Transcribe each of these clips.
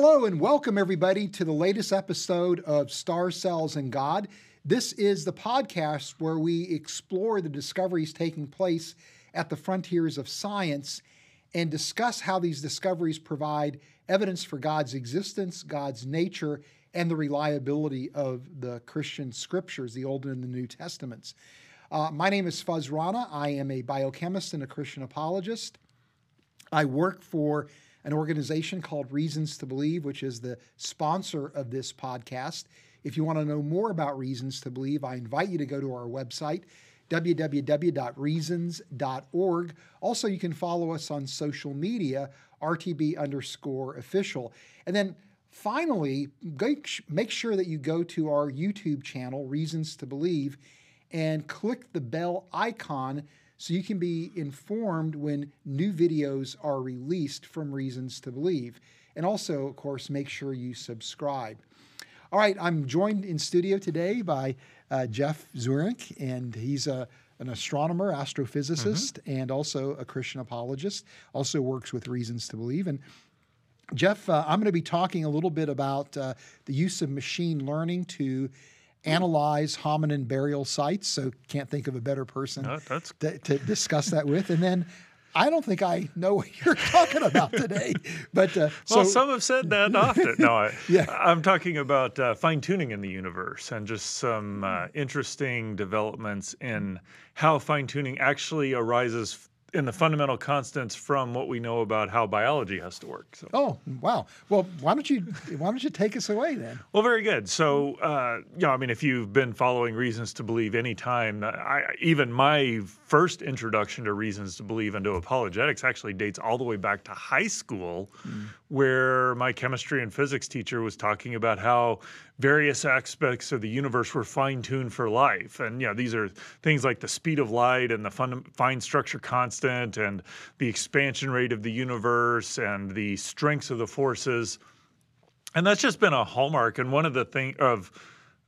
Hello and welcome everybody to the latest episode of Star Cells and God. This is the podcast where we explore the discoveries taking place at the frontiers of science and discuss how these discoveries provide evidence for God's existence, God's nature, and the reliability of the Christian scriptures, the Old and the New Testaments. Uh, my name is Fuz Rana. I am a biochemist and a Christian apologist. I work for an organization called Reasons to Believe, which is the sponsor of this podcast. If you want to know more about Reasons to Believe, I invite you to go to our website, www.reasons.org. Also, you can follow us on social media, RTB underscore official. And then finally, make sure that you go to our YouTube channel, Reasons to Believe, and click the bell icon so you can be informed when new videos are released from Reasons to Believe. And also, of course, make sure you subscribe. All right, I'm joined in studio today by uh, Jeff Zweerink, and he's a, an astronomer, astrophysicist, mm-hmm. and also a Christian apologist. Also works with Reasons to Believe. And Jeff, uh, I'm going to be talking a little bit about uh, the use of machine learning to analyze hominin burial sites. So can't think of a better person no, to, to, discuss that with. And then I don't think I know what you're talking about today. But uh, well, some have said that often. No, I, yeah. I'm talking about uh, fine tuning in the universe and just some uh, interesting developments in how fine tuning actually arises in the fundamental constants from what we know about how biology has to work. So. Oh wow! Well, why don't you why don't you take us away then? Well, very good. So, uh, yeah, I mean, if you've been following Reasons to Believe any time, I, even my first introduction to Reasons to Believe into apologetics actually dates all the way back to high school, mm. where my chemistry and physics teacher was talking about how various aspects of the universe were fine tuned for life. And yeah, these are things like the speed of light and the fun, fine structure constant and the expansion rate of the universe and the strengths of the forces. And that's just been a hallmark. And one of the thing of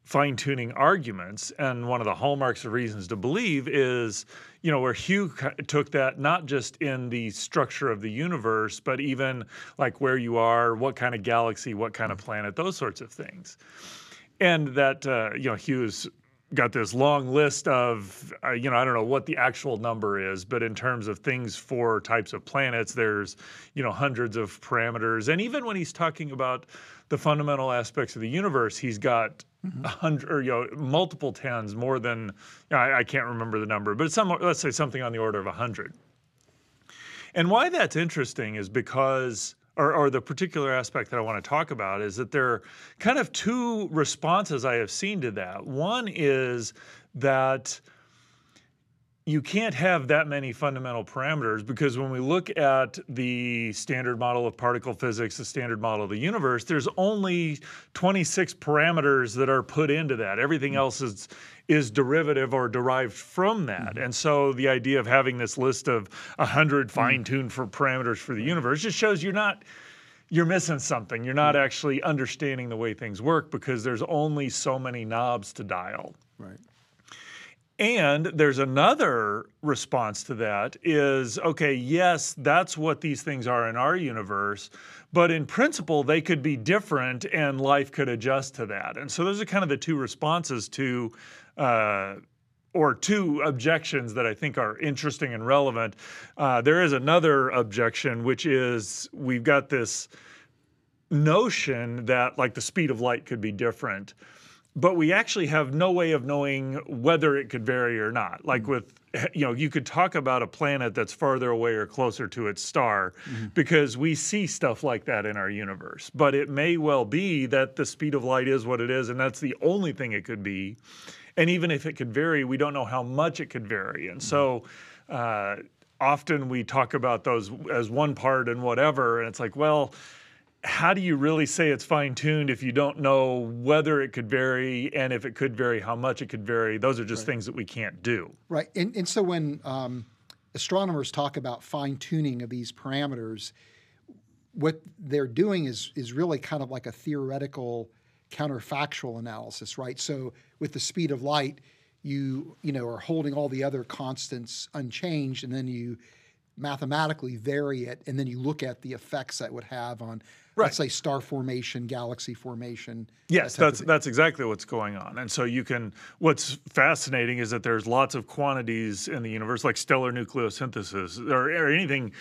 fine tuning arguments and one of the hallmarks of reasons to believe is you know where hugh took that not just in the structure of the universe but even like where you are what kind of galaxy what kind of planet those sorts of things. And that uh, you know hugh's got this long list of uh, you know I don't know what the actual number is, but in terms of things for types of planets, there's you know hundreds of parameters, and even when he's talking about the fundamental aspects of the universe, he's got mm-hmm. a hundred or you know multiple tens, more than you know, I, I, can't remember the number, but some let's say something on the order of a hundred. And why that's interesting is because or, or, the particular aspect that I want to talk about is that there are kind of two responses I have seen to that. One is that you can't have that many fundamental parameters because when we look at the standard model of particle physics, the standard model of the universe, there's only 26 parameters that are put into that. Everything mm-hmm. else is is derivative or derived from that. Mm-hmm. And so the idea of having this list of 100 mm-hmm. fine-tuned for parameters for the universe just shows you're not you're missing something. You're not actually understanding the way things work because there's only so many knobs to dial. Right. And there's another response to that is okay, yes, that's what these things are in our universe, but in principle, they could be different and life could adjust to that. And so those are kind of the two responses to. Uh, or two objections that I think are interesting and relevant. Uh, there is another objection, which is we've got this notion that like the speed of light could be different but we actually have no way of knowing whether it could vary or not. Like mm-hmm. with, you know, you could talk about a planet that's farther away or closer to its star mm-hmm. because we see stuff like that in our universe. But it may well be that the speed of light is what it is, and that's the only thing it could be. And even if it could vary, we don't know how much it could vary. And mm-hmm. so, uh, often we talk about those as one part and whatever, and it's like, well, how do you really say it's fine tuned if you don't know whether it could vary and if it could vary, how much it could vary? Those are just right. things that we can't do. Right. And, and so when um, astronomers talk about fine tuning of these parameters, what they're doing is, is really kind of like a theoretical counterfactual analysis, right? So with the speed of light, you you know are holding all the other constants unchanged, and then you mathematically vary it, and then you look at the effects that would have on, right. let's say, star formation, galaxy formation. Yes, that that's that's exactly what's going on. And so you can. What's fascinating is that there's lots of quantities in the universe, like stellar nucleosynthesis, or, or anything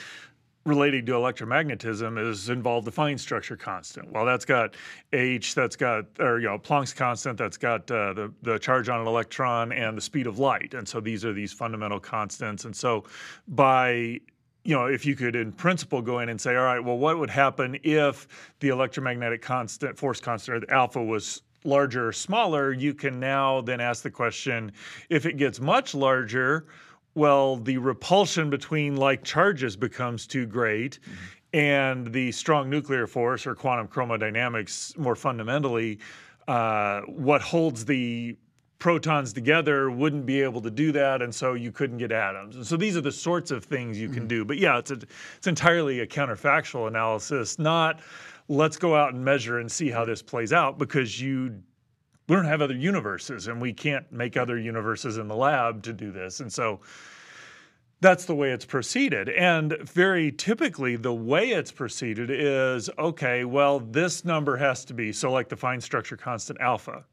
relating to electromagnetism is involved the fine structure constant. Well, that's got h, that's got or you know Planck's constant, that's got uh, the the charge on an electron and the speed of light, and so these are these fundamental constants. And so by you know, if you could in principle go in and say, all right, well, what would happen if the electromagnetic constant, force constant, or the alpha was larger or smaller? You can now then ask the question, if it gets much larger, well, the repulsion between like charges becomes too great. Mm-hmm. And the strong nuclear force or quantum chromodynamics, more fundamentally, uh, what holds the protons together wouldn't be able to do that, and so you couldn't get atoms. And so these are the sorts of things you can mm-hmm. do. But yeah, it's a, it's entirely a counterfactual analysis, not let's go out and measure and see how this plays out because you we don't have other universes and we can't make other universes in the lab to do this. And so that's the way it's proceeded. And very typically, the way it's proceeded is okay, well, this number has to be so, like the fine structure constant alpha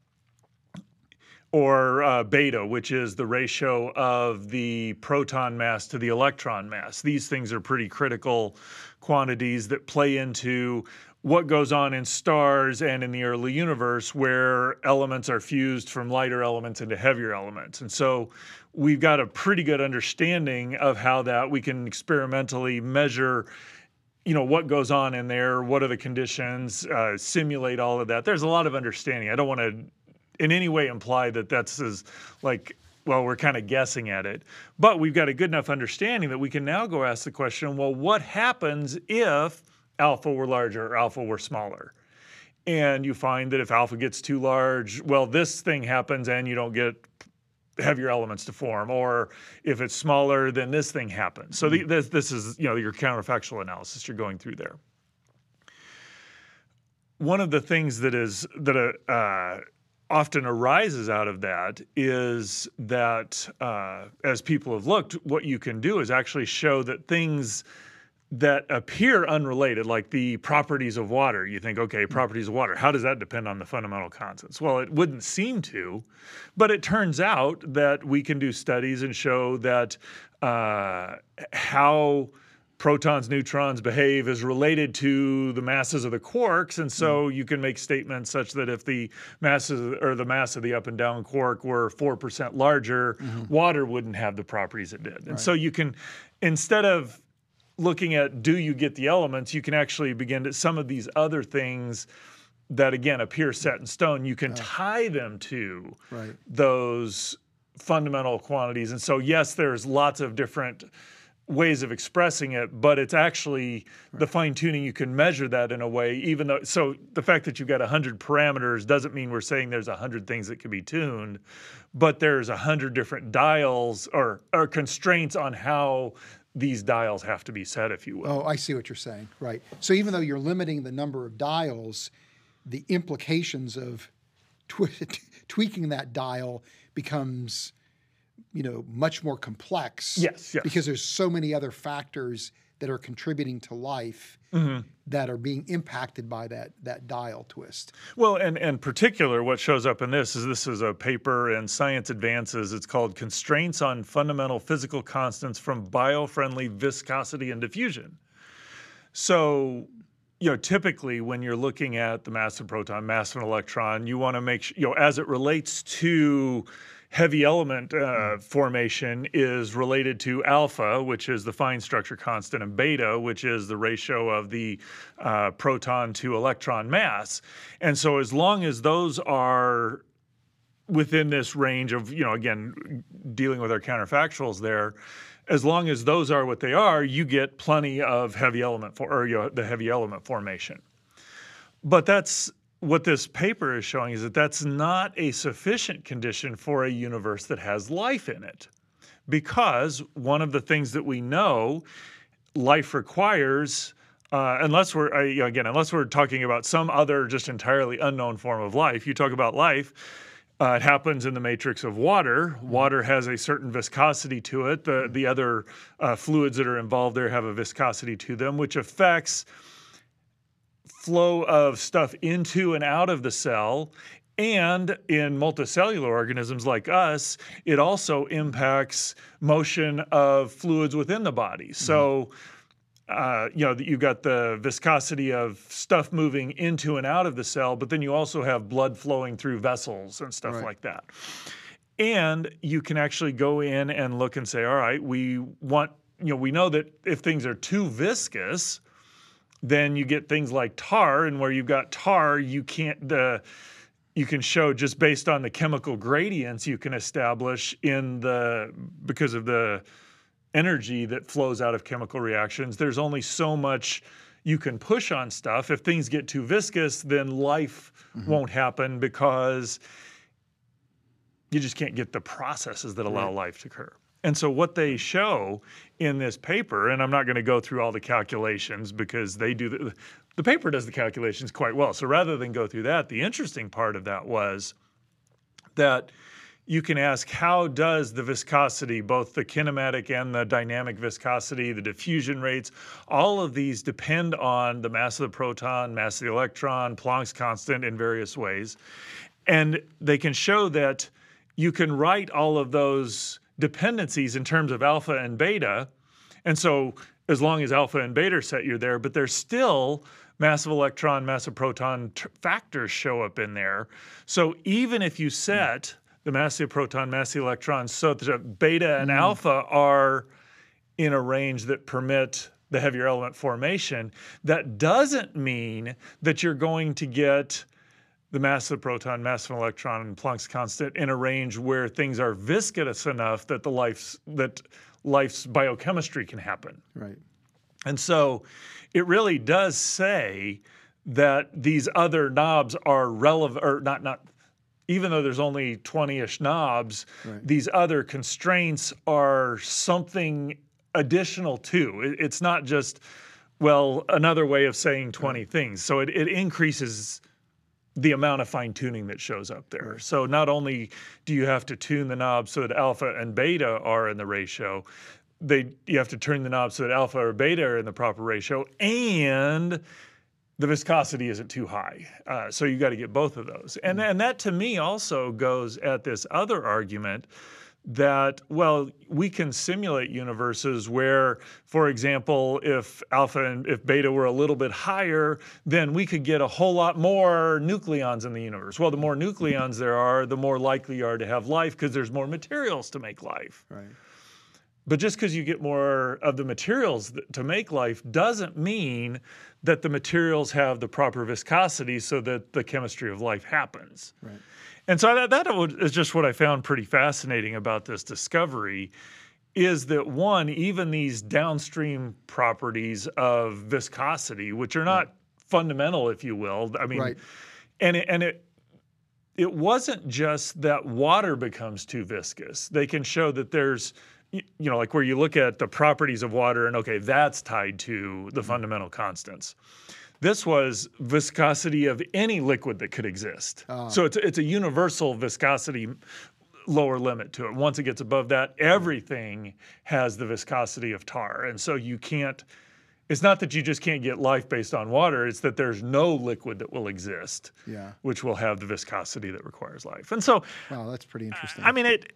or uh, beta, which is the ratio of the proton mass to the electron mass. These things are pretty critical quantities that play into what goes on in stars and in the early universe where elements are fused from lighter elements into heavier elements. And so we've got a pretty good understanding of how that we can experimentally measure you know what goes on in there what are the conditions uh, simulate all of that there's a lot of understanding i don't want to in any way imply that that's as like well we're kind of guessing at it but we've got a good enough understanding that we can now go ask the question well what happens if alpha were larger or alpha were smaller. And you find that if alpha gets too large, well, this thing happens and you don't get heavier elements to form. Or if it's smaller, then this thing happens. So the, mm-hmm. this, this is you know your counterfactual analysis you're going through there. One of the things that is that uh, often arises out of that is that uh, as people have looked, what you can do is actually show that things that appear unrelated, like the properties of water. You think, okay, hmm. properties of water, how does that depend on the fundamental constants? Well, it wouldn't seem to, but it turns out that we can do studies and show that uh, how protons, neutrons behave is related to the masses of the quarks, and so mm. you can make statements such that if the masses or the mass of the up and down quark were four percent larger, mm-hmm. water wouldn't have the properties it did. And right. so you can, instead of looking at do you get the elements, you can actually begin to some of these other things that again appear set in stone, you can tie them to right. those fundamental quantities. And so, yes, there's lots of different ways of expressing it, but it's actually right. the fine tuning. You can measure that in a way, even though. So the fact that you've got hundred parameters doesn't mean we're saying there's hundred things that can be tuned, but there's hundred different dials or or constraints on how these dials have to be set, if you will. Oh, I see what you're saying. Right. So even though you're limiting the number of dials, the implications of tw- tweaking that dial becomes, you know, much more complex. Yes, yes. Because there's so many other factors that are contributing to life mm-hmm. that are being impacted by that that dial twist. Well, and and particular, what shows up in this is this is a paper in Science Advances. It's called "Constraints on Fundamental Physical Constants from Biofriendly Viscosity and Diffusion." So you know, typically when you're looking at the mass of proton, mass of an electron, you want to make sure, you know, as it relates to heavy element uh, hmm. formation is related to alpha, which is the fine structure constant, and beta, which is the ratio of the uh, proton to electron mass. And so, as long as those are within this range of, you know, again, dealing with our counterfactuals there, as long as those are what they are, you get plenty of heavy element for, or you know, the heavy element formation. But that's what this paper is showing is that that's not a sufficient condition for a universe that has life in it. Because one of the things that we know life requires, uh, unless we're, uh, again, unless we're talking about some other just entirely unknown form of life, you talk about life, Uh, it happens in the matrix of water. Water has a certain viscosity to it. The the other uh, fluids that are involved there have a viscosity to them, which affects flow of stuff into and out of the cell. And in multicellular organisms like us, it also impacts motion of fluids within the body. So, uh, you know, you've got the viscosity of stuff moving into and out of the cell, but then you also have blood flowing through vessels and stuff Right. like that. And you can actually go in and look and say, all right, we want, you know, we know that if things are too viscous, then you get things like tar, and where you've got tar, you can't the you can show just based on the chemical gradients you can establish in the because of the energy that flows out of chemical reactions. There's only so much you can push on stuff. If things get too viscous, then life mm-hmm. won't happen because you just can't get the processes that allow life to occur. And so, what they show in this paper, and I'm not going to go through all the calculations because they do the, the paper does the calculations quite well. So, rather than go through that, the interesting part of that was that you can ask how does the viscosity, both the kinematic and the dynamic viscosity, the diffusion rates, all of these depend on the mass of the proton, mass of the electron, Planck's constant in various ways. And they can show that you can write all of those dependencies in terms of alpha and beta. And so as long as alpha and beta are set, you're there, but there's still massive electron, massive proton t- factors show up in there. So even if you hmm. set the mass of the proton, mass of the electron, so that beta and hmm. alpha are in a range that permit the heavier element formation, that doesn't mean that you're going to get the mass of the proton, mass of an electron, and Planck's constant in a range where things are viscous enough that the life's that life's biochemistry can happen. Right. And so it really does say that these other knobs are relevant or not not even though there's only 20ish knobs, Right. these other constraints are something additional too. It- it's not just well another way of saying 20 things. So it, it increases the amount of fine tuning that shows up there. So not only do you have to tune the knob so that alpha and beta are in the ratio, they you have to turn the knob so that alpha or beta are in the proper ratio, and the viscosity isn't too high. Uh, so you got to get both of those. And and that to me also goes at this other argument that well we can simulate universes where for example if alpha and if beta were a little bit higher then we could get a whole lot more nucleons in the universe well the more nucleons there are the more likely you are to have life because there's more materials to make life Right. but just because you get more of the materials to make life doesn't mean that the materials have the proper viscosity so that the chemistry of life happens. Right. And so that, that is just what I found pretty fascinating about this discovery is that one, even these downstream properties of viscosity, which are not fundamental, if you will, I mean, Right. and it, and it it wasn't just that water becomes too viscous. They can show that there's, you know, like where you look at the properties of water and okay, that's tied to the mm-hmm. fundamental constants. This was viscosity of any liquid that could exist. Ah. So it's it's a universal viscosity lower limit to it. Once it gets above that, hmm. everything has the viscosity of tar. And so you can't it's not that you just can't get life based on water, it's that there's no liquid that will exist Yeah. which will have the viscosity that requires life. And so, Wow, that's pretty interesting. I mean, it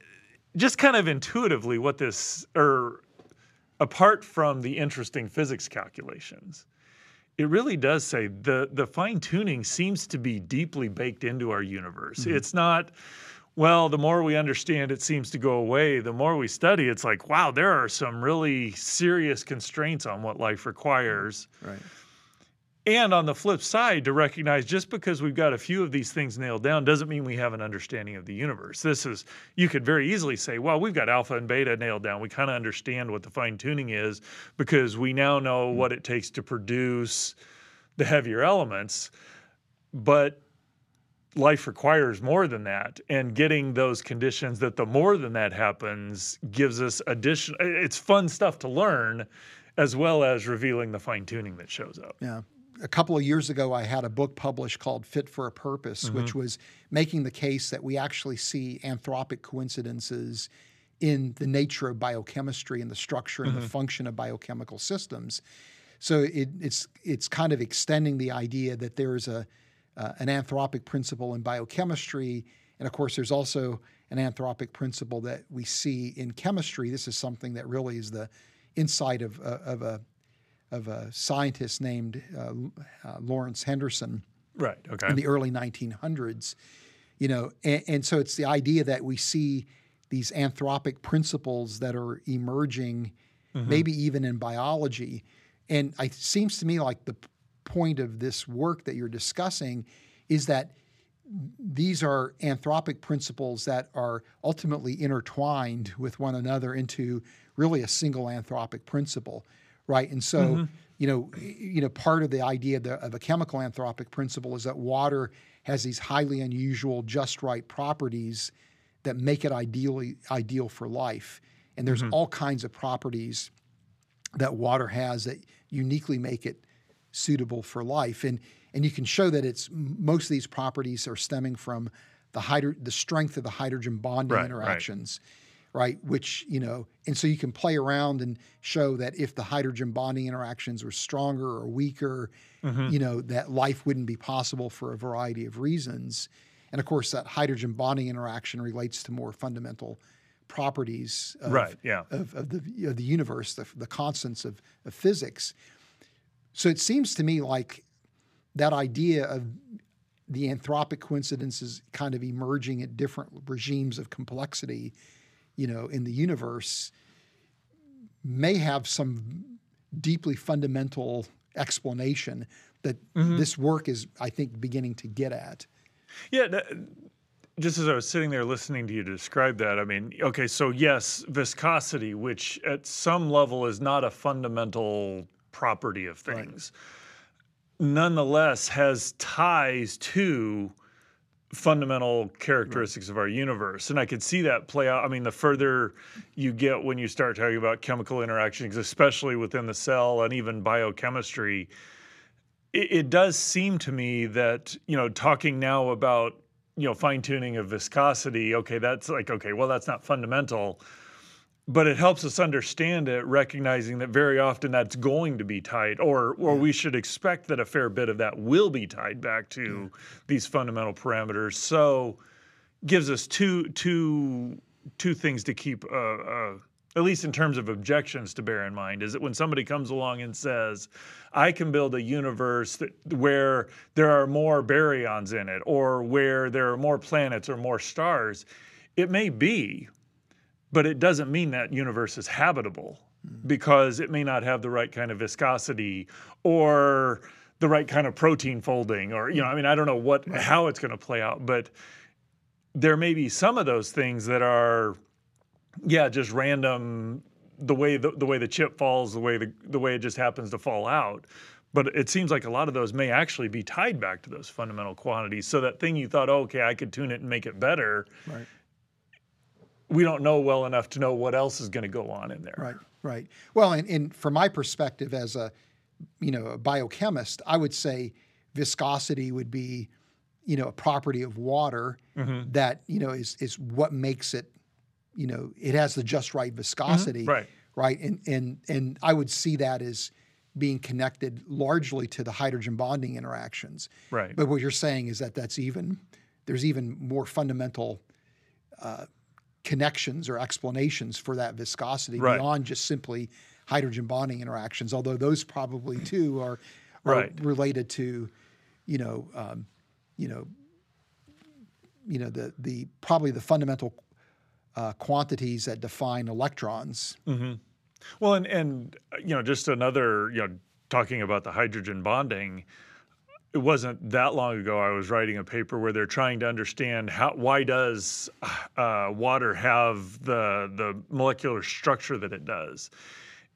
just kind of intuitively what this, or apart from the interesting physics calculations, it really does say the the fine tuning seems to be deeply baked into our universe. Mm-hmm. It's not. Well, the more we understand, it seems to go away. The more we study, it's like, wow, there are some really serious constraints on what life requires. right. And on the flip side, to recognize just because we've got a few of these things nailed down doesn't mean we have an understanding of the universe. This is, you could very easily say, well, we've got alpha and beta nailed down. We kind of understand what the fine tuning is because we now know hmm. what it takes to produce the heavier elements. But life requires more than that. And getting those conditions that the more than that happens gives us additional, it's fun stuff to learn as well as revealing the fine tuning that shows up. Yeah. A couple of years ago, I had a book published called Fit for a Purpose, mm-hmm. which was making the case that we actually see anthropic coincidences in the nature of biochemistry and the structure and mm-hmm. the function of biochemical systems. So it, it's it's kind of extending the idea that there's a uh, an anthropic principle in biochemistry, and of course there's also an anthropic principle that we see in chemistry. This is something that really is the insight of, uh, of a of a scientist named uh, uh, Lawrence Henderson. Right. Okay. In the early 1900s, you know, and, and, so it's the idea that we see these anthropic principles that are emerging, mm-hmm. maybe even in biology, and it seems to me like the point of this work that you're discussing is that these are anthropic principles that are ultimately intertwined with one another into really a single anthropic principle right? And so, mm-hmm. you know, you know, part of the idea of, the, of a chemical anthropic principle is that water has these highly unusual, just right properties that make it ideally ideal for life. And there's mm-hmm. all kinds of properties that water has that uniquely make it suitable for life. And and you can show that it's most of these properties are stemming from the hydro, the strength of the hydrogen bonding right, interactions. Right right? Which, you know, and so you can play around and show that if the hydrogen bonding interactions were stronger or weaker, mm-hmm. you know, that life wouldn't be possible for a variety of reasons. And of course, that hydrogen bonding interaction relates to more fundamental properties of, right, yeah. of, of the, of the universe, the, the constants of, of physics. So it seems to me like that idea of the anthropic coincidences kind of emerging at different regimes of complexity you know, in the universe may have some deeply fundamental explanation that mm-hmm. this work is, I think, beginning to get at. Yeah. That, just as I was sitting there listening to you describe that, I mean, okay, so yes, viscosity, which at some level is not a fundamental property of things, right. nonetheless has ties to fundamental characteristics right. of our universe. And I could see that play out. I mean, the further you get when you start talking about chemical interactions, especially within the cell and even biochemistry, it, it does seem to me that, you know, talking now about, you know, fine tuning of viscosity, okay, that's like, okay, well, that's not fundamental but it helps us understand it recognizing that very often that's going to be tied or or yeah. we should expect that a fair bit of that will be tied back to yeah. these fundamental parameters so gives us two two two things to keep uh, uh, at least in terms of objections to bear in mind is that when somebody comes along and says i can build a universe that, where there are more baryons in it or where there are more planets or more stars it may be but it doesn't mean that universe is habitable mm-hmm. because it may not have the right kind of viscosity or the right kind of protein folding or you know i mean i don't know what right. how it's going to play out but there may be some of those things that are yeah just random the way the, the way the chip falls the way the, the way it just happens to fall out but it seems like a lot of those may actually be tied back to those fundamental quantities so that thing you thought oh, okay i could tune it and make it better right we don't know well enough to know what else is going to go on in there. Right, right. Well, and, and from my perspective as a, you know, a biochemist, I would say viscosity would be, you know, a property of water mm-hmm. that you know is is what makes it, you know, it has the just right viscosity, mm-hmm. right, right, and and and I would see that as being connected largely to the hydrogen bonding interactions. Right. But what you're saying is that that's even there's even more fundamental. Uh, connections or explanations for that viscosity right. beyond just simply hydrogen bonding interactions, although those probably too are, are right. related to, you know, um, you know, you know the the probably the fundamental uh, quantities that define electrons. Mm-hmm. Well, and and you know, just another you know, talking about the hydrogen bonding it wasn't that long ago I was writing a paper where they're trying to understand how why does uh, water have the the molecular structure that it does.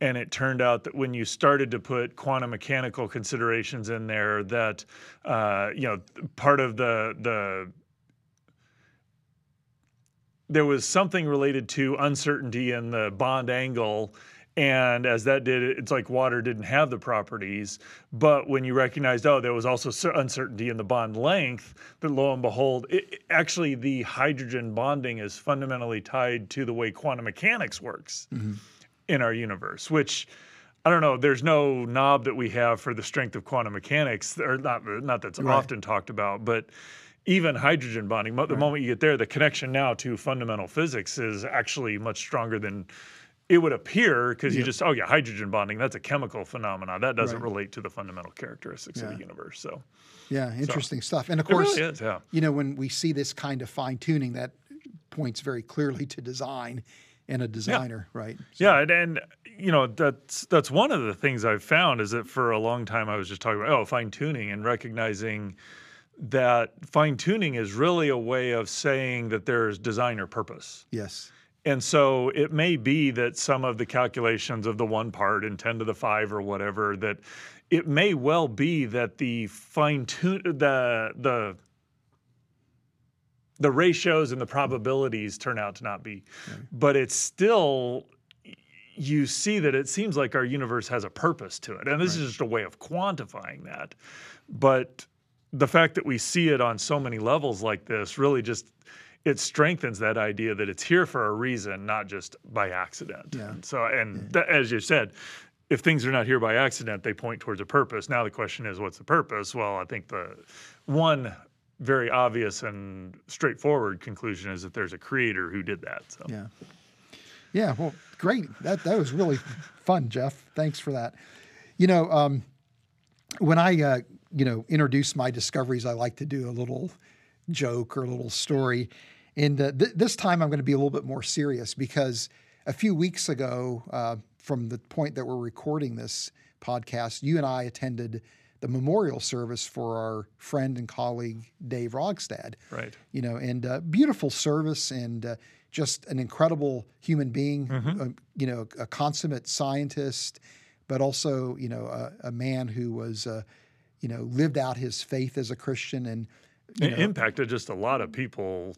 And it turned out that when you started to put quantum mechanical considerations in there, that uh, you know part of the the there was something related to uncertainty in the bond angle And as that did, it's like water didn't have the properties. But when you recognized, oh, there was also uncertainty in the bond length, that lo and behold, it, actually the hydrogen bonding is fundamentally tied to the way quantum mechanics works mm-hmm. in our universe, which I don't know. There's no knob that we have for the strength of quantum mechanics, or not. Not that's often talked about, but even hydrogen bonding. The moment you get there, the connection now to fundamental physics is actually much stronger than it would appear because you just oh yeah, hydrogen bonding. That's a chemical phenomenon that doesn't Right. relate to the fundamental characteristics of the universe. So Yeah, interesting stuff. And of course, really is. Yeah. you know, when we see this kind of fine tuning, that points very clearly to design and a designer, right? Yeah, and, and you know that's that's one of the things I've found is that for a long time I was just talking about oh fine tuning and recognizing that fine tuning is really a way of saying that there's designer purpose. Yes. And so it may be that some of the calculations of the one part in 10 to the 5 or whatever that it may well be that the fine tune the the the ratios and the probabilities turn out to not be. But it's still you see that it seems like our universe has a purpose to it. And this is just a way of quantifying that. But the fact that we see it on so many levels like this really just it strengthens that idea that it's here for a reason, not just by accident. Yeah. And so, and tha- as you said, if things are not here by accident, they point towards a purpose. Now the question is, what's the purpose? Well, I think the one very obvious and straightforward conclusion is that there's a creator who did that. So. Yeah. Yeah. Well, great. That that was really fun, Jeff. Thanks for that. You know, um, when I uh, you know introduce my discoveries, I like to do a little joke or a little story, and uh, th- this time I'm going to be a little bit more serious because a few weeks ago, uh, from the point that we're recording this podcast, you and I attended the memorial service for our friend and colleague Dave Rogstad Right. you know, and uh, beautiful service and uh, just an incredible human being, uh, you know, a consummate scientist, but also, you know, a, a man who was, uh, you know, lived out his faith as a Christian and, you It know, impacted just a lot of people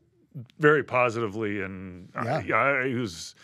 very positively, and Yeah. I, yeah, he was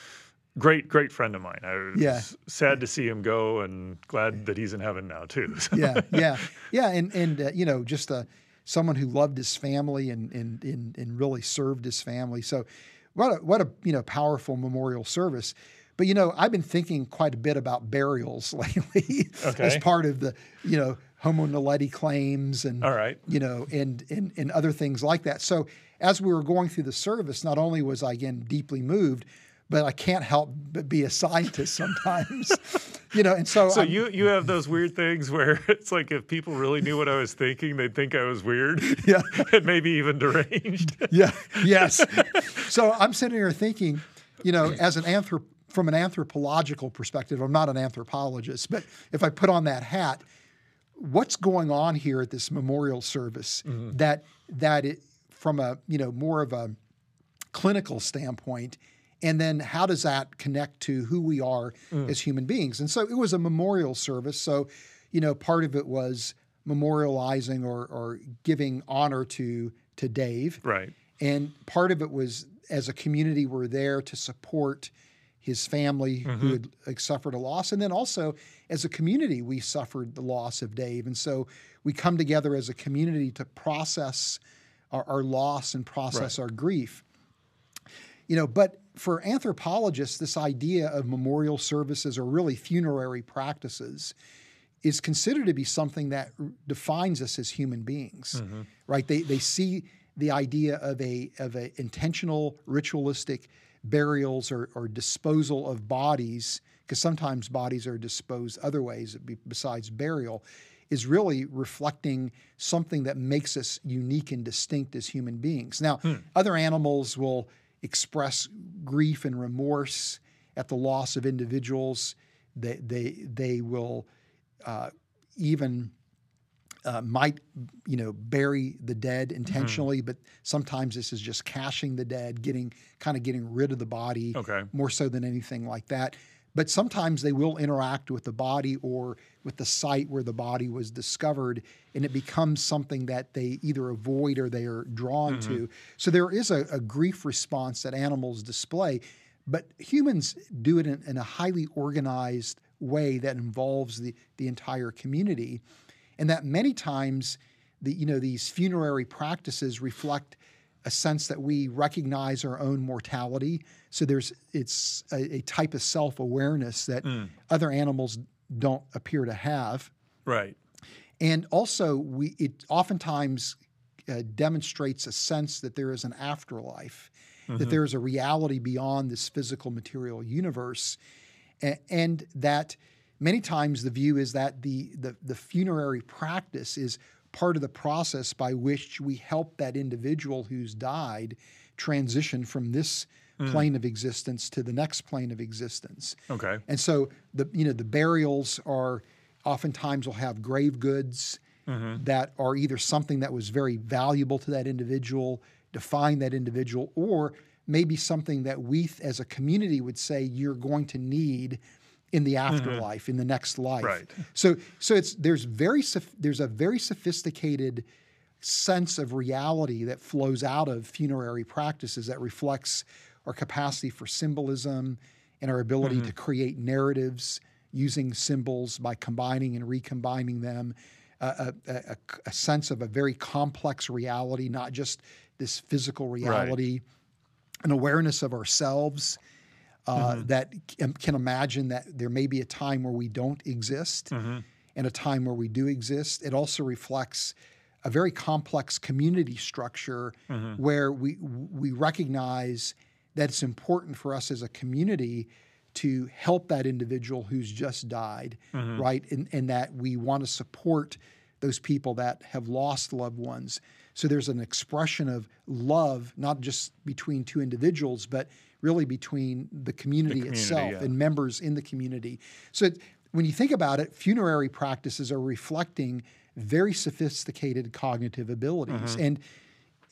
great, great friend of mine. I was Yeah. sad to see him go, and glad that he's in heaven now too. Yeah, yeah, yeah, and and uh, you know, just uh, someone who loved his family and and and and really served his family. So, what a what a you know powerful memorial service. But you know, I've been thinking quite a bit about burials lately as part of the you know Homo naledi claims and All right. you know and and and other things like that. So as we were going through the service, not only was I again deeply moved. But I can't help but be a scientist sometimes, you know. And so, So I'm- you you have those weird things where it's like if people really knew what I was thinking, they'd think I was weird, Yeah. and maybe even deranged. Yeah. Yes. so I'm sitting here thinking, you know, as an anthrop from an anthropological perspective, I'm not an anthropologist, but if I put on that hat, what's going on here at this memorial service mm-hmm. that that it from a you know more of a clinical standpoint and then how does that connect to who we are mm. as human beings? And so it was a memorial service so you know part of it was memorializing or, or giving honor to to dave. Right. and part of it was as a community we're there to support his family who mm-hmm. had suffered a loss. And then also as a community we suffered the loss of dave. And so we come together as a community to process our, our loss and process our grief. You know but for anthropologists this idea of memorial services or really funerary practices is considered to be something that r- defines us as human beings mm-hmm. right? They, they see the idea of a of a intentional ritualistic burials or, or disposal of bodies because sometimes bodies are disposed other ways besides burial is really reflecting something that makes us unique and distinct as human beings. Now other animals will express grief and remorse at the loss of individuals. They they they will uh, even uh, might you know bury the dead intentionally, but sometimes this is just caching the dead, getting kind of getting rid of the body Okay. more so than anything like that. But sometimes they will interact with the body or with the site where the body was discovered, and it becomes something that they either avoid or they are drawn to. So there is a, a grief response that animals display, but humans do it in, in a highly organized way that involves the, the entire community. And that many times the, you know, these funerary practices reflect a sense that we recognize our own mortality. So there's it's a, a type of self-awareness that other animals don't appear to have. Right. And also, we it oftentimes uh, demonstrates a sense that there is an afterlife, that there is a reality beyond this physical material universe, a- and that many times the view is that the, the the funerary practice is part of the process by which we help that individual who's died transition from this hmm. plane of existence to the next plane of existence. Okay. And so the you know the burials are oftentimes will have grave goods mm-hmm. that are either something that was very valuable to that individual, define that individual, or maybe something that we as a community would say you're going to need in the afterlife, in the next life. Right. So so it's there's very there's a very sophisticated sense of reality that flows out of funerary practices that reflects our capacity for symbolism and our ability to create narratives using symbols by combining and recombining them, uh, a, a- a- a sense of a very complex reality, not just this physical reality, an awareness of ourselves. Uh, mm-hmm. That um, can imagine that there may be a time where we don't exist mm-hmm. and a time where we do exist. It also reflects a very complex community structure mm-hmm. where we we recognize that it's important for us as a community to help that individual who's just died, right? And, and that we want to support those people that have lost loved ones. So there's an expression of love, not just between two individuals, but really between the community, community, itself yeah. and members in the community. So it- when you think about it, funerary practices are reflecting very sophisticated cognitive abilities. And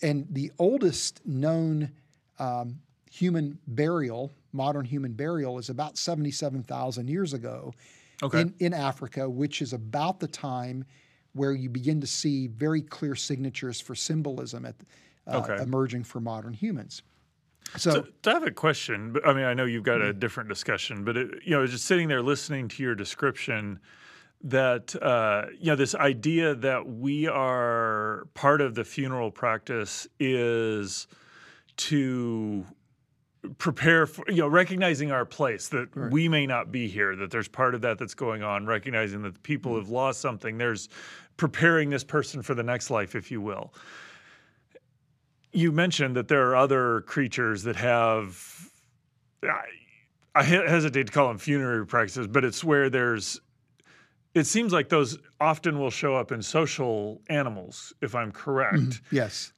and the oldest known um, human burial, modern human burial, is about 77,000 years ago Okay. in, in Africa, which is about the time where you begin to see very clear signatures for symbolism at, uh, Okay. emerging for modern humans. So, So, I have a question. but I mean, I know you've got a different discussion, but it, you know, just sitting there listening to your description, that uh, you know, this idea that we are part of the funeral practice is to prepare for you know recognizing our place that we may not be here that there's part of that that's going on recognizing that people have lost something. There's preparing this person for the next life if you will you mentioned that there are other creatures that have I, I hesitate to call them funerary practices but it's where there's it seems like those often will show up in social animals if i'm correct mm-hmm. yes.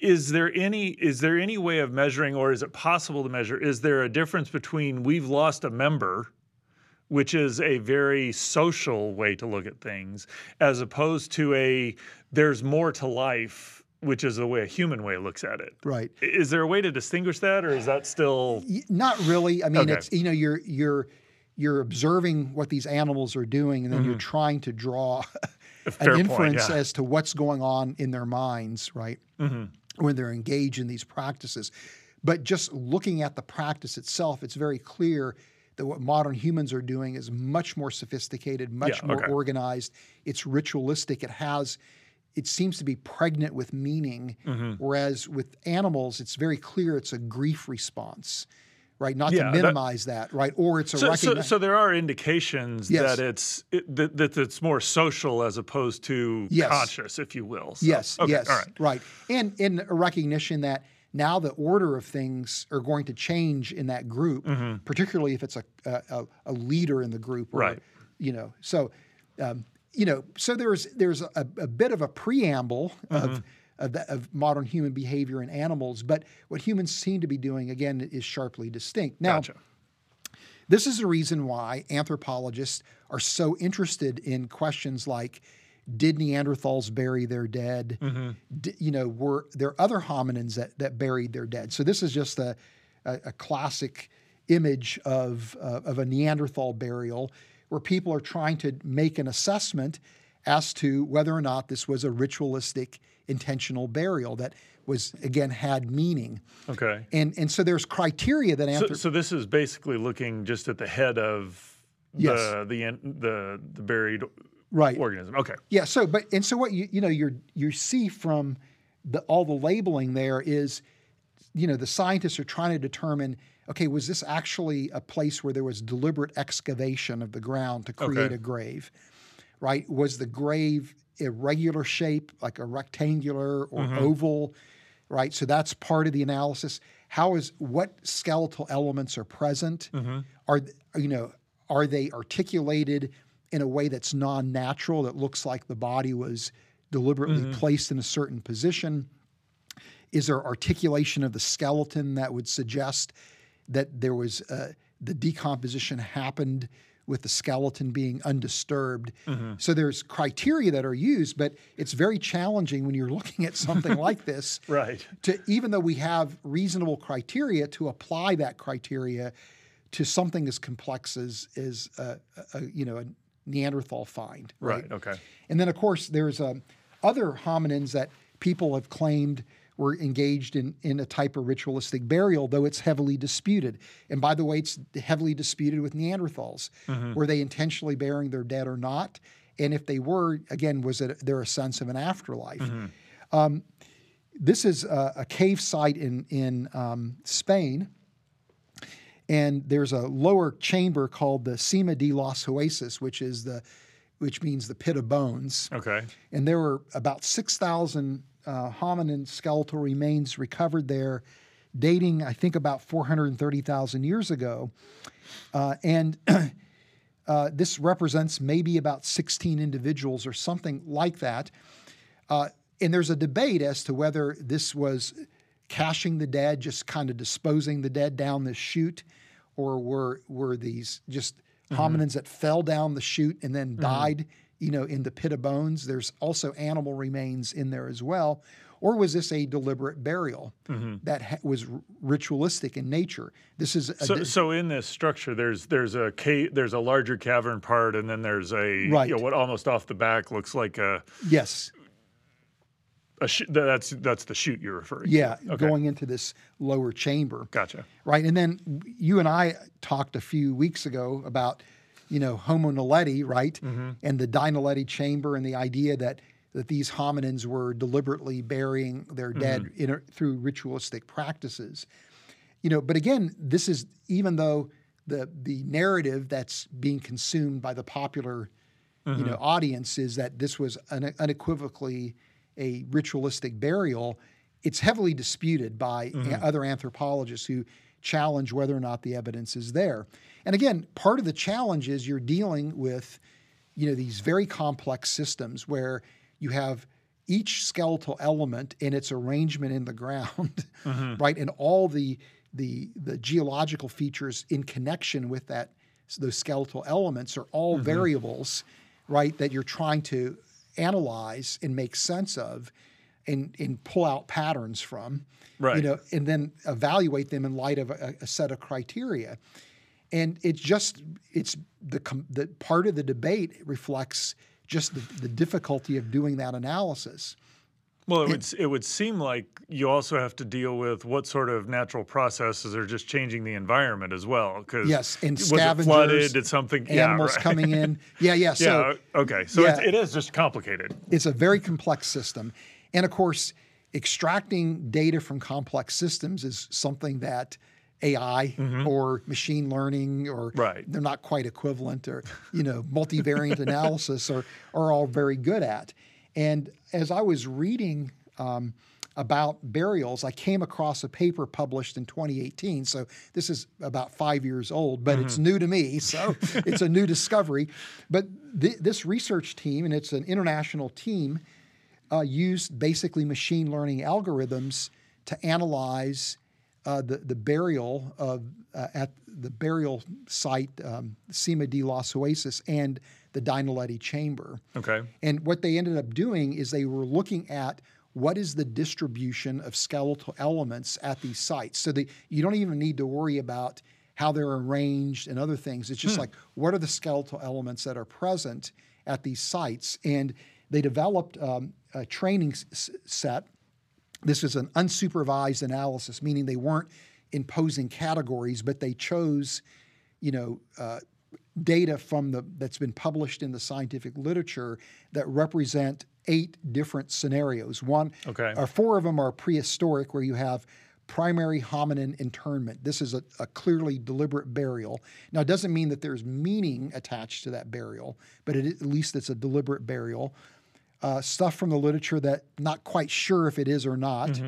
is there any is there any way of measuring or is it possible to measure is there a difference between we've lost a member which is a very social way to look at things as opposed to a there's more to life which is the way a human way looks at it Right. Is there a way to distinguish that or is that still Not really. I mean, Okay. it's you know you're you're you're observing what these animals are doing, and then you're trying to draw Mm-hmm. an point, inference yeah. as to what's going on in their minds, right? Mm-hmm. When they're engaged in these practices. But just looking at the practice itself, it's very clear that what modern humans are doing is much more sophisticated, much Yeah, more okay. organized. It's ritualistic. It has, it seems to be pregnant with meaning. Mm-hmm. Whereas with animals, it's very clear it's a grief response, right? Not Yeah, to minimize that, right? Or it's a so, so, recognition. so there are indications Yes. that it's it, that, that it's more social as opposed to Yes. conscious if you will So- Yes, okay, yes, all right right. And in a recognition that now the order of things are going to change in that group, particularly if it's a, a, a leader in the group. Or, Right. You know, so, um, you know, so there's there's a, a bit of a preamble of, of, the, of modern human behavior in animals, but what humans seem to be doing, again, is sharply distinct. Now, gotcha this is the reason why anthropologists are so interested in questions like did Neanderthals bury their dead? D- you know, were there other hominins that, that buried their dead? So this is just a, a, a classic image of, uh, of a Neanderthal burial where people are trying to make an assessment as to whether or not this was a ritualistic intentional burial that was again had meaning. Okay. And and so there's criteria that So, anthrop- so this is basically looking just at the head of Yes. the the the the buried right. organism. Okay. Yeah. So, but and so what you you know you you see from the all the labeling there is, you know, the scientists are trying to determine. Okay, was this actually a place where there was deliberate excavation of the ground to create Okay. a grave? Right? Was the grave irregular shape, like a rectangular or mm-hmm. oval? Right. So that's part of the analysis. How is what skeletal elements are present? Mm-hmm. Are you know are they articulated in a way that's non-natural that looks like the body was deliberately mm-hmm. placed in a certain position? Is there articulation of the skeleton that would suggest that there was uh, the decomposition happened with the skeleton being undisturbed? So there's criteria that are used, but it's very challenging when you're looking at something like this Right. to even though we have reasonable criteria to apply that criteria to something as complex as is you know a Neanderthal find, right? Right. Okay. And then of course there's um, other hominins that people have claimed were engaged in in a type of ritualistic burial, though it's heavily disputed. And by the way, it's heavily disputed with Neanderthals. Were they intentionally burying their dead or not? And if they were, again, was it there a sense of an afterlife? Um, this is a, a cave site in in um, Spain, and there's a lower chamber called the Sima de los Huesos, which is the which means the pit of bones. Okay. And there were about 6,000 uh, hominin skeletal remains recovered there, dating, I think, about 430,000 years ago. Uh, and uh, this represents maybe about 16 individuals or something like that. Uh, and there's a debate as to whether this was caching the dead, just kind of disposing the dead down the chute, or were were these just hominins that fell down the chute and then died, you know, in the pit of bones. There's also animal remains in there as well. Or was this a deliberate burial mm-hmm. that ha- was r- ritualistic in nature? This is a So, di- so in this structure, there's there's a cave, there's a larger cavern part, and then there's a Right. you know, what almost off the back looks like a yes, a sh- that's that's the chute you're referring. yeah, to. Okay. going into this lower chamber. Gotcha. right? And then you and I talked a few weeks ago about, you know, Homo naledi, right, mm-hmm. and the Dinaledi chamber, and the idea that that these hominins were deliberately burying their mm-hmm. dead in a, through ritualistic practices. You know, but again, this is even though the the narrative that's being consumed by the popular, you mm-hmm. know, audience is that this was une- unequivocally a ritualistic burial. It's heavily disputed by a- other anthropologists who challenge whether or not the evidence is there. And again, part of the challenge is you're dealing with, you know, these very complex systems where you have each skeletal element in its arrangement in the ground, mm-hmm. right, and all the the the geological features in connection with that those skeletal elements are all mm-hmm. variables, right, that you're trying to analyze and make sense of, and and pull out patterns from, Right. you know, and then evaluate them in light of a, a set of criteria. And it's just it's the the part of the debate reflects just the, the difficulty of doing that analysis. Well, it would it would seem like you also have to deal with what sort of natural processes are just changing the environment as well. Because Yes, and was it flooded? Did something? Animals yeah, right. coming in. Yeah, yeah. So yeah. Okay. So it's, yeah. it is just complicated. it's a very complex system. And of course, extracting data from complex systems is something that AI or machine learning or Mm-hmm. Right. they're not quite equivalent or you know multivariate analysis are are all very good at. And as I was reading um, about burials, I came across a paper published in 2018. So this is about five years old, but it's new to me. So it's a new discovery. But th- this research team, and it's an international team, uh, used basically machine learning algorithms to analyze uh, the the burial of uh, at the burial site um, Sima de los Huesos and the Dinaledi chamber. Okay. And what they ended up doing is they were looking at what is the distribution of skeletal elements at these sites. So that you don't even need to worry about how they're arranged and other things. It's just like what are the skeletal elements that are present at these sites. And they developed um, a training s- set. This is an unsupervised analysis, meaning they weren't imposing categories, but they chose, you know, uh, data from the that's been published in the scientific literature that represent eight different scenarios. One, Okay. or four of them are prehistoric, where you have primary hominin internment. This is a, a clearly deliberate burial. Now, it doesn't mean that there's meaning attached to that burial, but it, at least it's a deliberate burial. Uh, stuff from the literature that not quite sure if it is or not.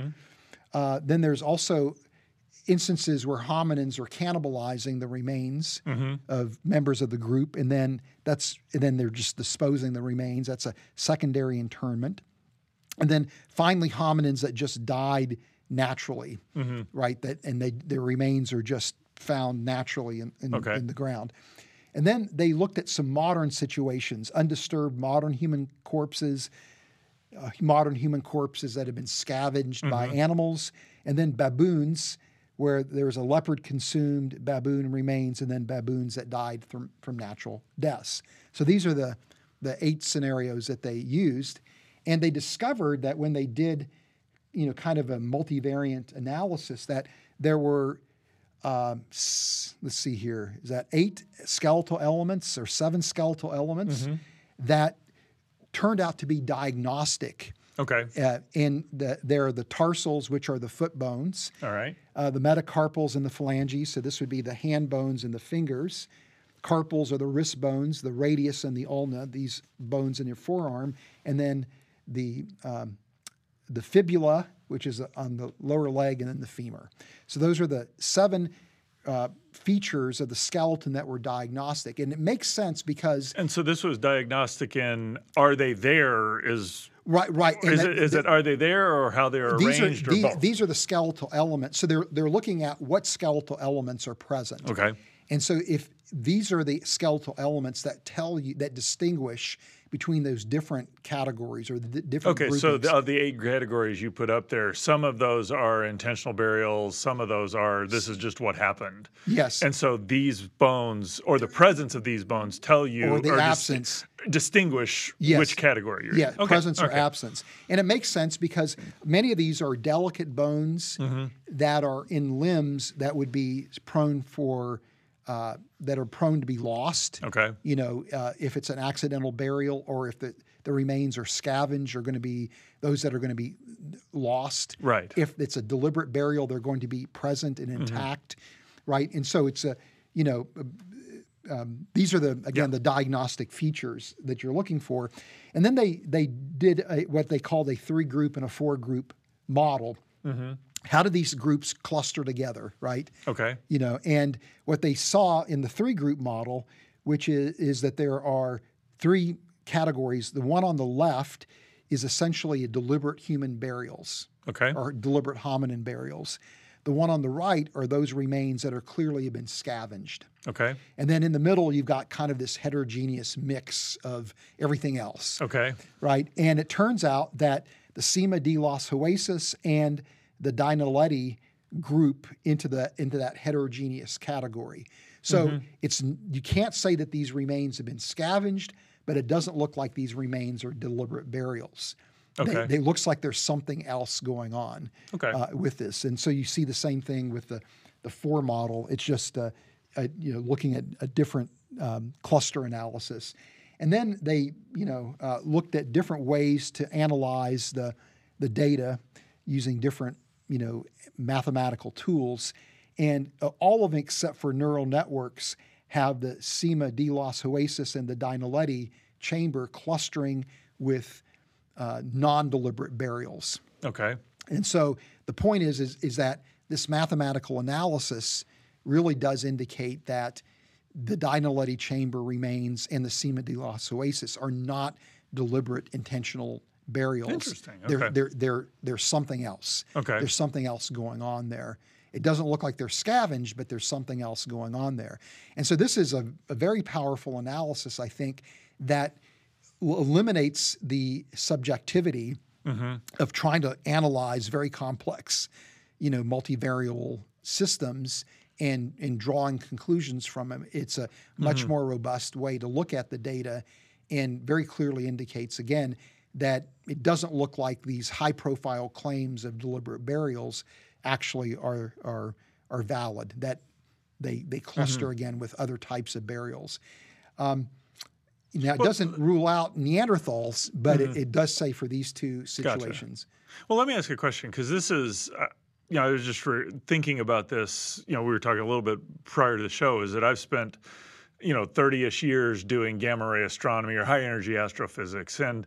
Uh, then there's also instances where hominins are cannibalizing the remains of members of the group, and then that's and then they're just disposing the remains. That's a secondary internment. And then finally, hominins that just died naturally, right? That and they their remains are just found naturally in, in, Okay. in the ground. And then they looked at some modern situations, undisturbed modern human corpses, uh, modern human corpses that have been scavenged by animals, and then baboons, where there was a leopard consumed baboon remains, and then baboons that died from, from natural deaths. So these are the, the eight scenarios that they used. And they discovered that when they did, you know, kind of a multivariant analysis, that there were um, let's see here, is that eight skeletal elements or seven skeletal elements that turned out to be diagnostic. Okay. Uh, and the, there are the tarsals, which are the foot bones, All right. uh, the metacarpals and the phalanges. So this would be the hand bones and the fingers. Carpals are the wrist bones, the radius and the ulna, these bones in your forearm, and then the um, the fibula, which is on the lower leg, and then the femur. So those are the seven uh, features of the skeleton that were diagnostic, and it makes sense because And so this was diagnostic in are they there is right, right. is that- it is it are they there or how they're these are arranged or these, both? these are the skeletal elements. So they're they're looking at what skeletal elements are present. Okay. And so if these are the skeletal elements that tell you that distinguish between those different categories or the different Okay, so the, of the eight categories you put up there, some of those are intentional burials, some of those are this is just what happened. yes, And so these bones or the presence of these bones tell you Or the dis- absence. distinguish Yes. which category you're Yeah, in. Okay, presence or absence. And it makes sense because many of these are delicate bones Mm-hmm. that are in limbs that would be prone for, uh, that are prone to be lost. Okay. You know, uh, if it's an accidental burial or if the, the remains are scavenged, are going to be those that are going to be lost. Right. If it's a deliberate burial, they're going to be present and intact. Right. And so it's a, you know, um, these are the again the diagnostic features that you're looking for, and then they they did a, what they called a three group and a four group model. How do these groups cluster together, right? Okay. You know, and what they saw in the three group model, which is is that there are three categories. The one on the left is essentially a deliberate human burials Okay. or deliberate hominin burials. The one on the right are those remains that are clearly have been scavenged. Okay. And then in the middle, you've got kind of this heterogeneous mix of everything else, Okay. right? And it turns out that the Sima de los Huesos and the Dinaledi group into the into that heterogeneous category. So it's you can't say that these remains have been scavenged, but it doesn't look like these remains are deliberate burials. They- Okay. They, looks like there's something else going on Okay. uh, with this, and so you see the same thing with the the four model. It's just uh, uh, you know looking at a different um, cluster analysis, and then they you know uh, looked at different ways to analyze the the data using different you know mathematical tools, and uh, all of them except for neural networks have the Sima de los Huesos and the Dinaledi chamber clustering with uh, non-deliberate burials. Okay. And so the point is, is, is that this mathematical analysis really does indicate that the Dinaledi chamber remains and the Sima de los Huesos are not deliberate intentional burials. Interesting, okay. they're, they're, they're something else. Okay. There's something else going on there. It doesn't look like they're scavenged, but there's something else going on there. And so this is a, a very powerful analysis, I think, that eliminates the subjectivity mm-hmm. of trying to analyze very complex, you know, multivariable systems and and drawing conclusions from them. It's a much mm-hmm. more robust way to look at the data and very clearly indicates again that it doesn't look like these high profile claims of deliberate burials actually are are are valid that they they cluster again with other types of burials um, now it doesn't rule out neanderthals but it, it does say for these two situations Well, let me ask you a question because this is, uh, you know, I was just re- thinking about this. You know, we were talking a little bit prior to the show. Is that I've spent, you know, thirty-ish years doing gamma ray astronomy or high energy astrophysics, and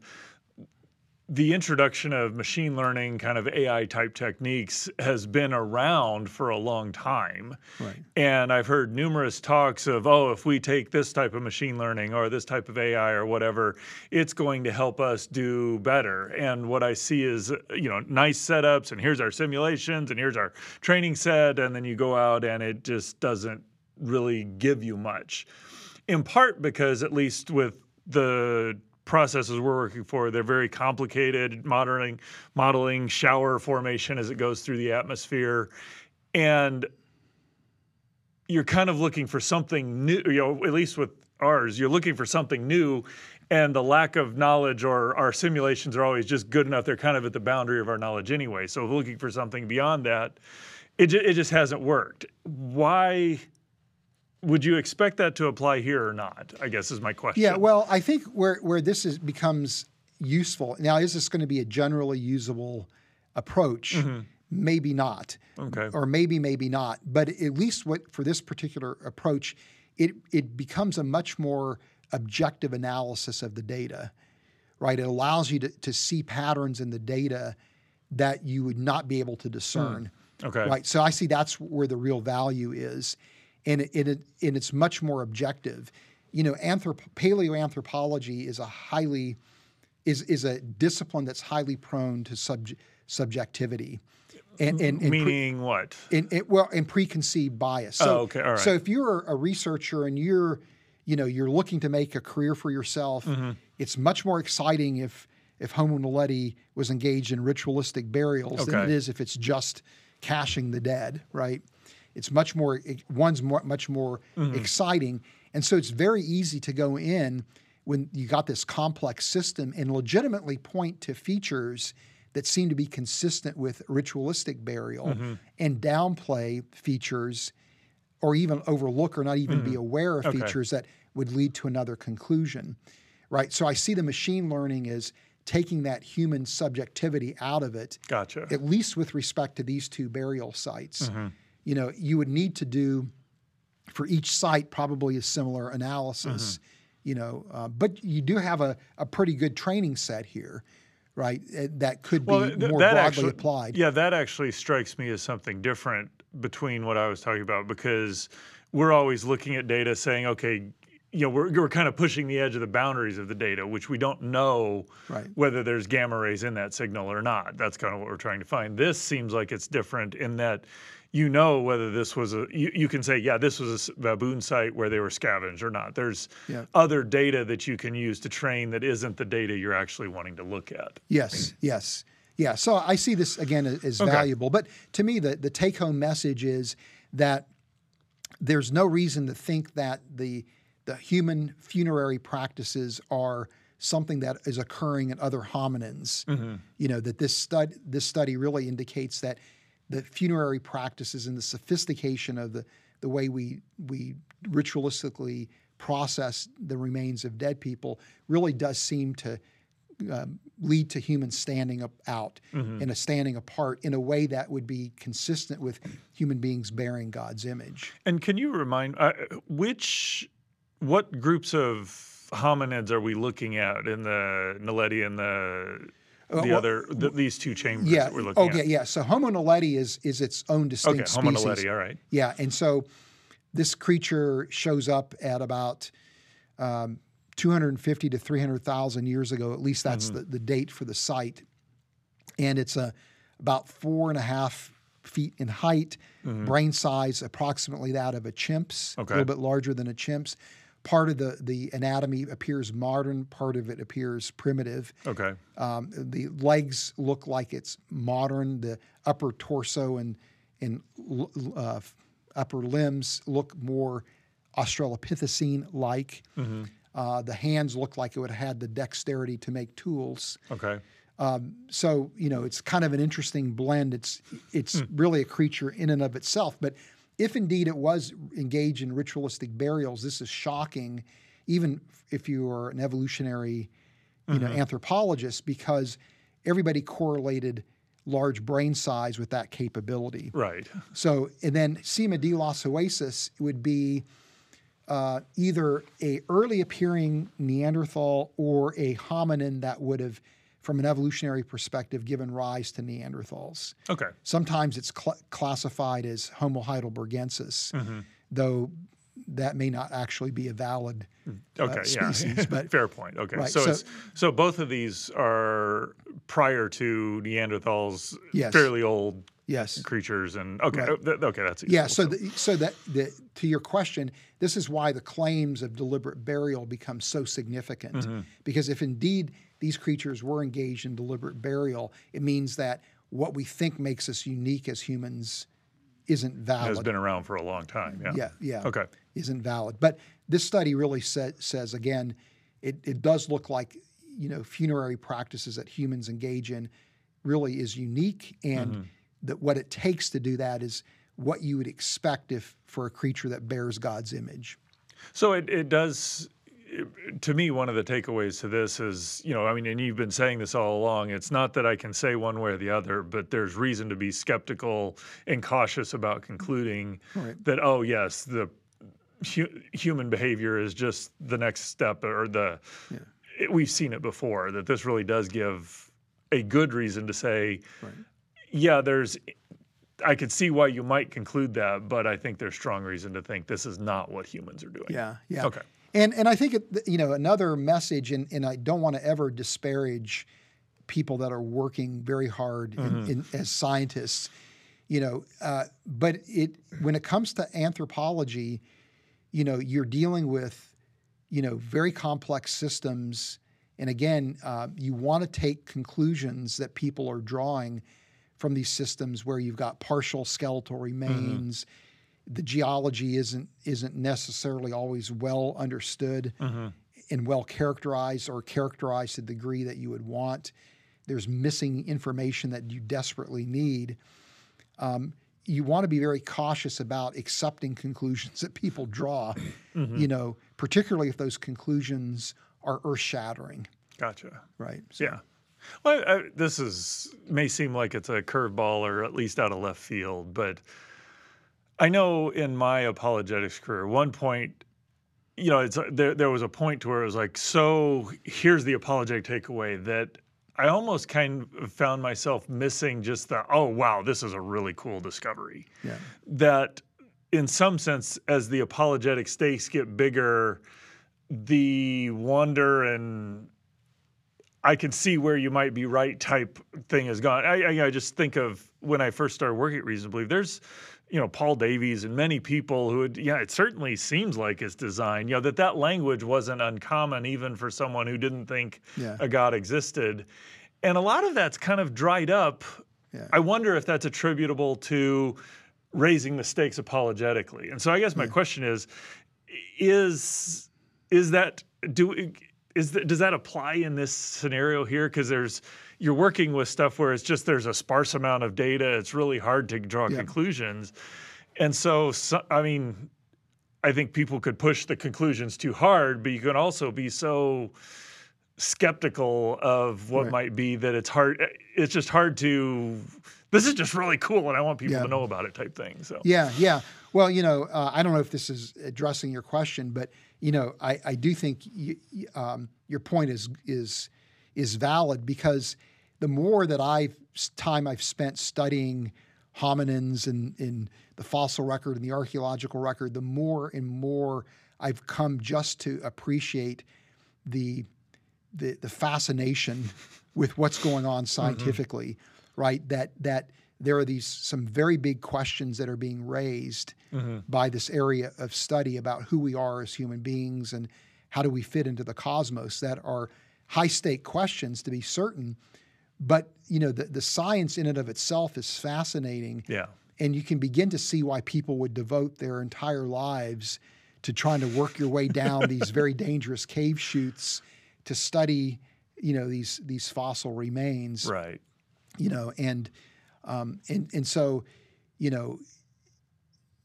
the introduction of machine learning, kind of AI type techniques, has been around for a long time. Right. And I've heard numerous talks of, oh, if we take this type of machine learning or this type of AI or whatever, it's going to help us do better. And what I see is, you know, nice setups, and here's our simulations, and here's our training set, and then you go out and it just doesn't really give you much. In part because, at least with the processes we're working for, they're very complicated, modeling, modeling shower formation as it goes through the atmosphere. And you're kind of looking for something new, you know, at least with ours, you're looking for something new. And the lack of knowledge or our simulations are always just good enough. They're kind of at the boundary of our knowledge anyway. So looking for something beyond that, it, ju- it just hasn't worked. Why would you expect that to apply here or not? I guess is my question. Yeah, well, I think where where this is becomes useful now is this going to be a generally usable approach? Mm-hmm. Maybe not. Okay. Or maybe maybe not. But at least what for this particular approach, it it becomes a much more objective analysis of the data. Right? It allows you to, to see patterns in the data that you would not be able to discern. Hmm. Okay. Right. So I see that's where the real value is, and it, it, and it's much more objective. You know, anthrop- paleoanthropology is a highly is is a discipline that's highly prone to sub- subjectivity, and and, and pre- Meaning what? in, in, well, and preconceived bias. So, Oh, okay, all right. So if you're a researcher and you're, you know, you're looking to make a career for yourself, Mm-hmm. it's much more exciting if if Homo naledi was engaged in ritualistic burials than it is if it's just caching the dead, right? It's much more one's more, much more Mm-hmm. exciting, and so it's very easy to go in when you got this complex system and legitimately point to features that seem to be consistent with ritualistic burial Mm-hmm. and downplay features or even overlook or not even be aware of Mm-hmm. Okay. features that would lead to another conclusion right so i see the machine learning as taking that human subjectivity out of it Gotcha. at least with respect to these two burial sites Mm-hmm. You know you would need to do for each site probably a similar analysis Mm-hmm. you know uh, but you do have a, a pretty good training set here right uh, that could be th- more broadly actually, applied Yeah, that actually strikes me as something different between what I was talking about because we're always looking at data saying, okay, you know, we're, we're kind of pushing the edge of the boundaries of the data, which we don't know Right. whether there's gamma rays in that signal or not. That's kind of what we're trying to find. This seems like it's different in that you know whether this was a, you, you can say, yeah, this was a baboon site where they were scavenged or not. There's Yeah. other data that you can use to train that isn't the data you're actually wanting to look at. Yes, yes. Yeah, so I see this again as, as Okay. valuable. But to me, the, the take home message is that there's no reason to think that the, the human funerary practices are something that is occurring in other hominins. Mm-hmm. You know, that this, stud, this study really indicates that the funerary practices and the sophistication of the, the way we, we ritualistically process the remains of dead people really does seem to um, lead to humans standing up out and a standing apart in a way that would be consistent with human beings bearing God's image. And can you remind uh, which what groups of hominids are we looking at in the Naledi and the the Uh, well, other the, these two chambers Yeah. that we're looking at. Okay. at? Yeah. So Homo naledi is is its own distinct Okay, Homo species. naledi. All right. Yeah, and so this creature shows up at about um, 250 to 300,000 years ago. At least that's Mm-hmm. the, the date for the site, and it's a about four and a half feet in height, brain size approximately that of a chimp's, a Mm-hmm. Little bit larger than a chimp's. Part of the the anatomy appears modern, part of it appears primitive. Okay. Um, the legs look like it's modern. The upper torso and and uh, upper limbs look more Australopithecine like. Uh, the hands look like it would have had the dexterity to make tools. Okay. So you know, it's kind of an interesting blend. It's it's really a creature in and of itself. But if indeed it was engaged in ritualistic burials, this is shocking, even if you are an evolutionary, you know, anthropologist, because everybody correlated large brain size with that capability. Right. So, and then Sima de los Huesos would be uh, either a early appearing Neanderthal or a hominin that would have, from an evolutionary perspective, given rise to Neanderthals. Okay. Sometimes it's cl- classified as Homo heidelbergensis, Mm-hmm. though that may not actually be a valid Okay. uh, yeah. species. But Fair point. Okay. Right, So, so- it's so both of these are prior to Neanderthals, Yes. fairly old yes, creatures, and okay, Right. uh, th- okay, that's Yeah, useful. so the, so that the, to your question, this is why the claims of deliberate burial become so significant. Mm-hmm. Because if indeed these creatures were engaged in deliberate burial, it means that what we think makes us unique as humans isn't valid. has been around for a long time. Yeah. yeah, yeah. Okay. Isn't valid. But this study really sa- says again, it, it does look like you know funerary practices that humans engage in really is unique, and Mm-hmm. that what it takes to do that is what you would expect if for a creature that bears God's image. So it, it does, to me, one of the takeaways to this is, you know, I mean, and you've been saying this all along, it's not that I can say one way or the other, but there's reason to be skeptical and cautious about concluding Right. that, oh, yes, the hu- human behavior is just the next step or the, it- we've seen it before, that this really does give a good reason to say, Right. yeah, there's, I could see why you might conclude that, but I think there's strong reason to think this is not what humans are doing. Yeah, yeah. Okay. And and I think it, you know another message, and, and I don't want to ever disparage people that are working very hard in, in, as scientists, you know. Uh, but it when it comes to anthropology, you know, you're dealing with you know very complex systems, and again, uh, you want to take conclusions that people are drawing from these systems where you've got partial skeletal remains the geology isn't isn't necessarily always well understood and well characterized or characterized to the degree that you would want. There's missing information that you desperately need. Um, you want to be very cautious about accepting conclusions that people draw, you know, particularly if those conclusions are earth shattering, Gotcha. right? So- Yeah. Well, I, this is may seem like it's a curveball or at least out of left field, but I know in my apologetics career, one point, you know, it's uh, there. There was a point to where it was like, so here's the apologetic takeaway that I almost kind of found myself missing just the, oh wow, this is a really cool discovery. Yeah. That in some sense, as the apologetic stakes get bigger, the wonder and I can see where you might be right type thing is gone. I, I, I just think of when I first started working at Reason to Believe, there's, you know, Paul Davies and many people who, had, yeah, it certainly seems like it's designed, you know, that that language wasn't uncommon even for someone who didn't think Yeah. a God existed. And a lot of that's kind of dried up. Yeah. I wonder if that's attributable to raising the stakes apologetically. And so I guess my question is, is is that do is that, does that apply in this scenario here? Because there's you're working with stuff where it's just there's a sparse amount of data. It's really hard to draw Yeah. conclusions, and so, so I mean, I think people could push the conclusions too hard, but you can also be so skeptical of what Right. might be that it's hard. It's just hard to. This is just really cool, and I want people Yeah. to know about it, type thing. So Yeah, yeah. Well, you know, uh, I don't know if this is addressing your question, but you know, I, I do think um, your point is is is valid because the more that I've time I've spent studying hominins and in the fossil record and the archaeological record, the more and more I've come just to appreciate the the, the fascination with what's going on mm-hmm. scientifically, right? That that there are these some very big questions that are being raised mm-hmm. by this area of study about who we are as human beings and how do we fit into the cosmos that are high stake questions to be certain. But you know, the, the science in and of itself is fascinating yeah, and you can begin to see why people would devote their entire lives to trying to work your way down these very dangerous cave chutes to study, you know, these these fossil remains. Right. You know, and um, and and so, you know,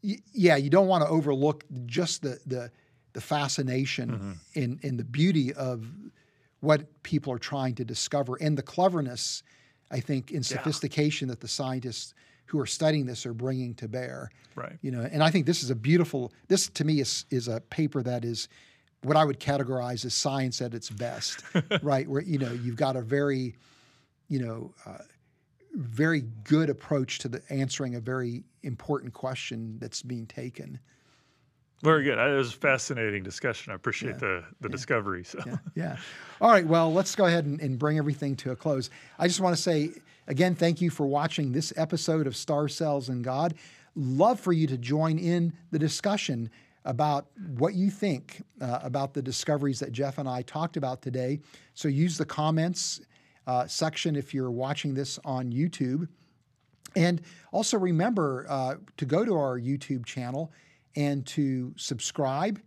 y- yeah, you don't want to overlook just the the the fascination Mm-hmm. in in the beauty of what people are trying to discover and the cleverness, I think, in sophistication that the scientists who are studying this are bringing to bear. Right. You know, and I think this is a beautiful. This to me is is a paper that is what I would categorize as science at its best, right? Where you know you've got a very, you know, uh, very good approach to the answering a very important question that's being taken. Very good. It was a fascinating discussion. I appreciate the the discovery. So. Yeah, yeah. All right. Well, let's go ahead and, and bring everything to a close. I just want to say again, thank you for watching this episode of Star Cells and God. Love for you to join in the discussion about what you think uh, about the discoveries that Jeff and I talked about today. So use the comments uh, section if you're watching this on YouTube. And also remember uh, to go to our YouTube channel and to subscribe.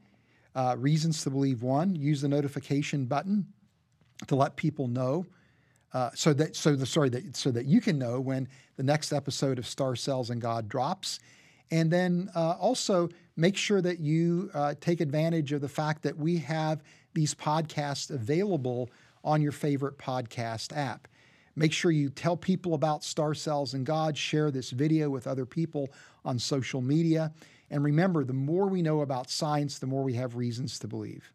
Uh, Reasons to Believe One. Use the notification button to let people know, uh, so that so the sorry that so that you can know when the next episode of Star Cells and God drops. And then uh, also make sure that you uh, take advantage of the fact that we have these podcasts available on your favorite podcast app. Make sure you tell people about Star Cells and God, share this video with other people on social media. And remember, the more we know about science, the more we have reasons to believe.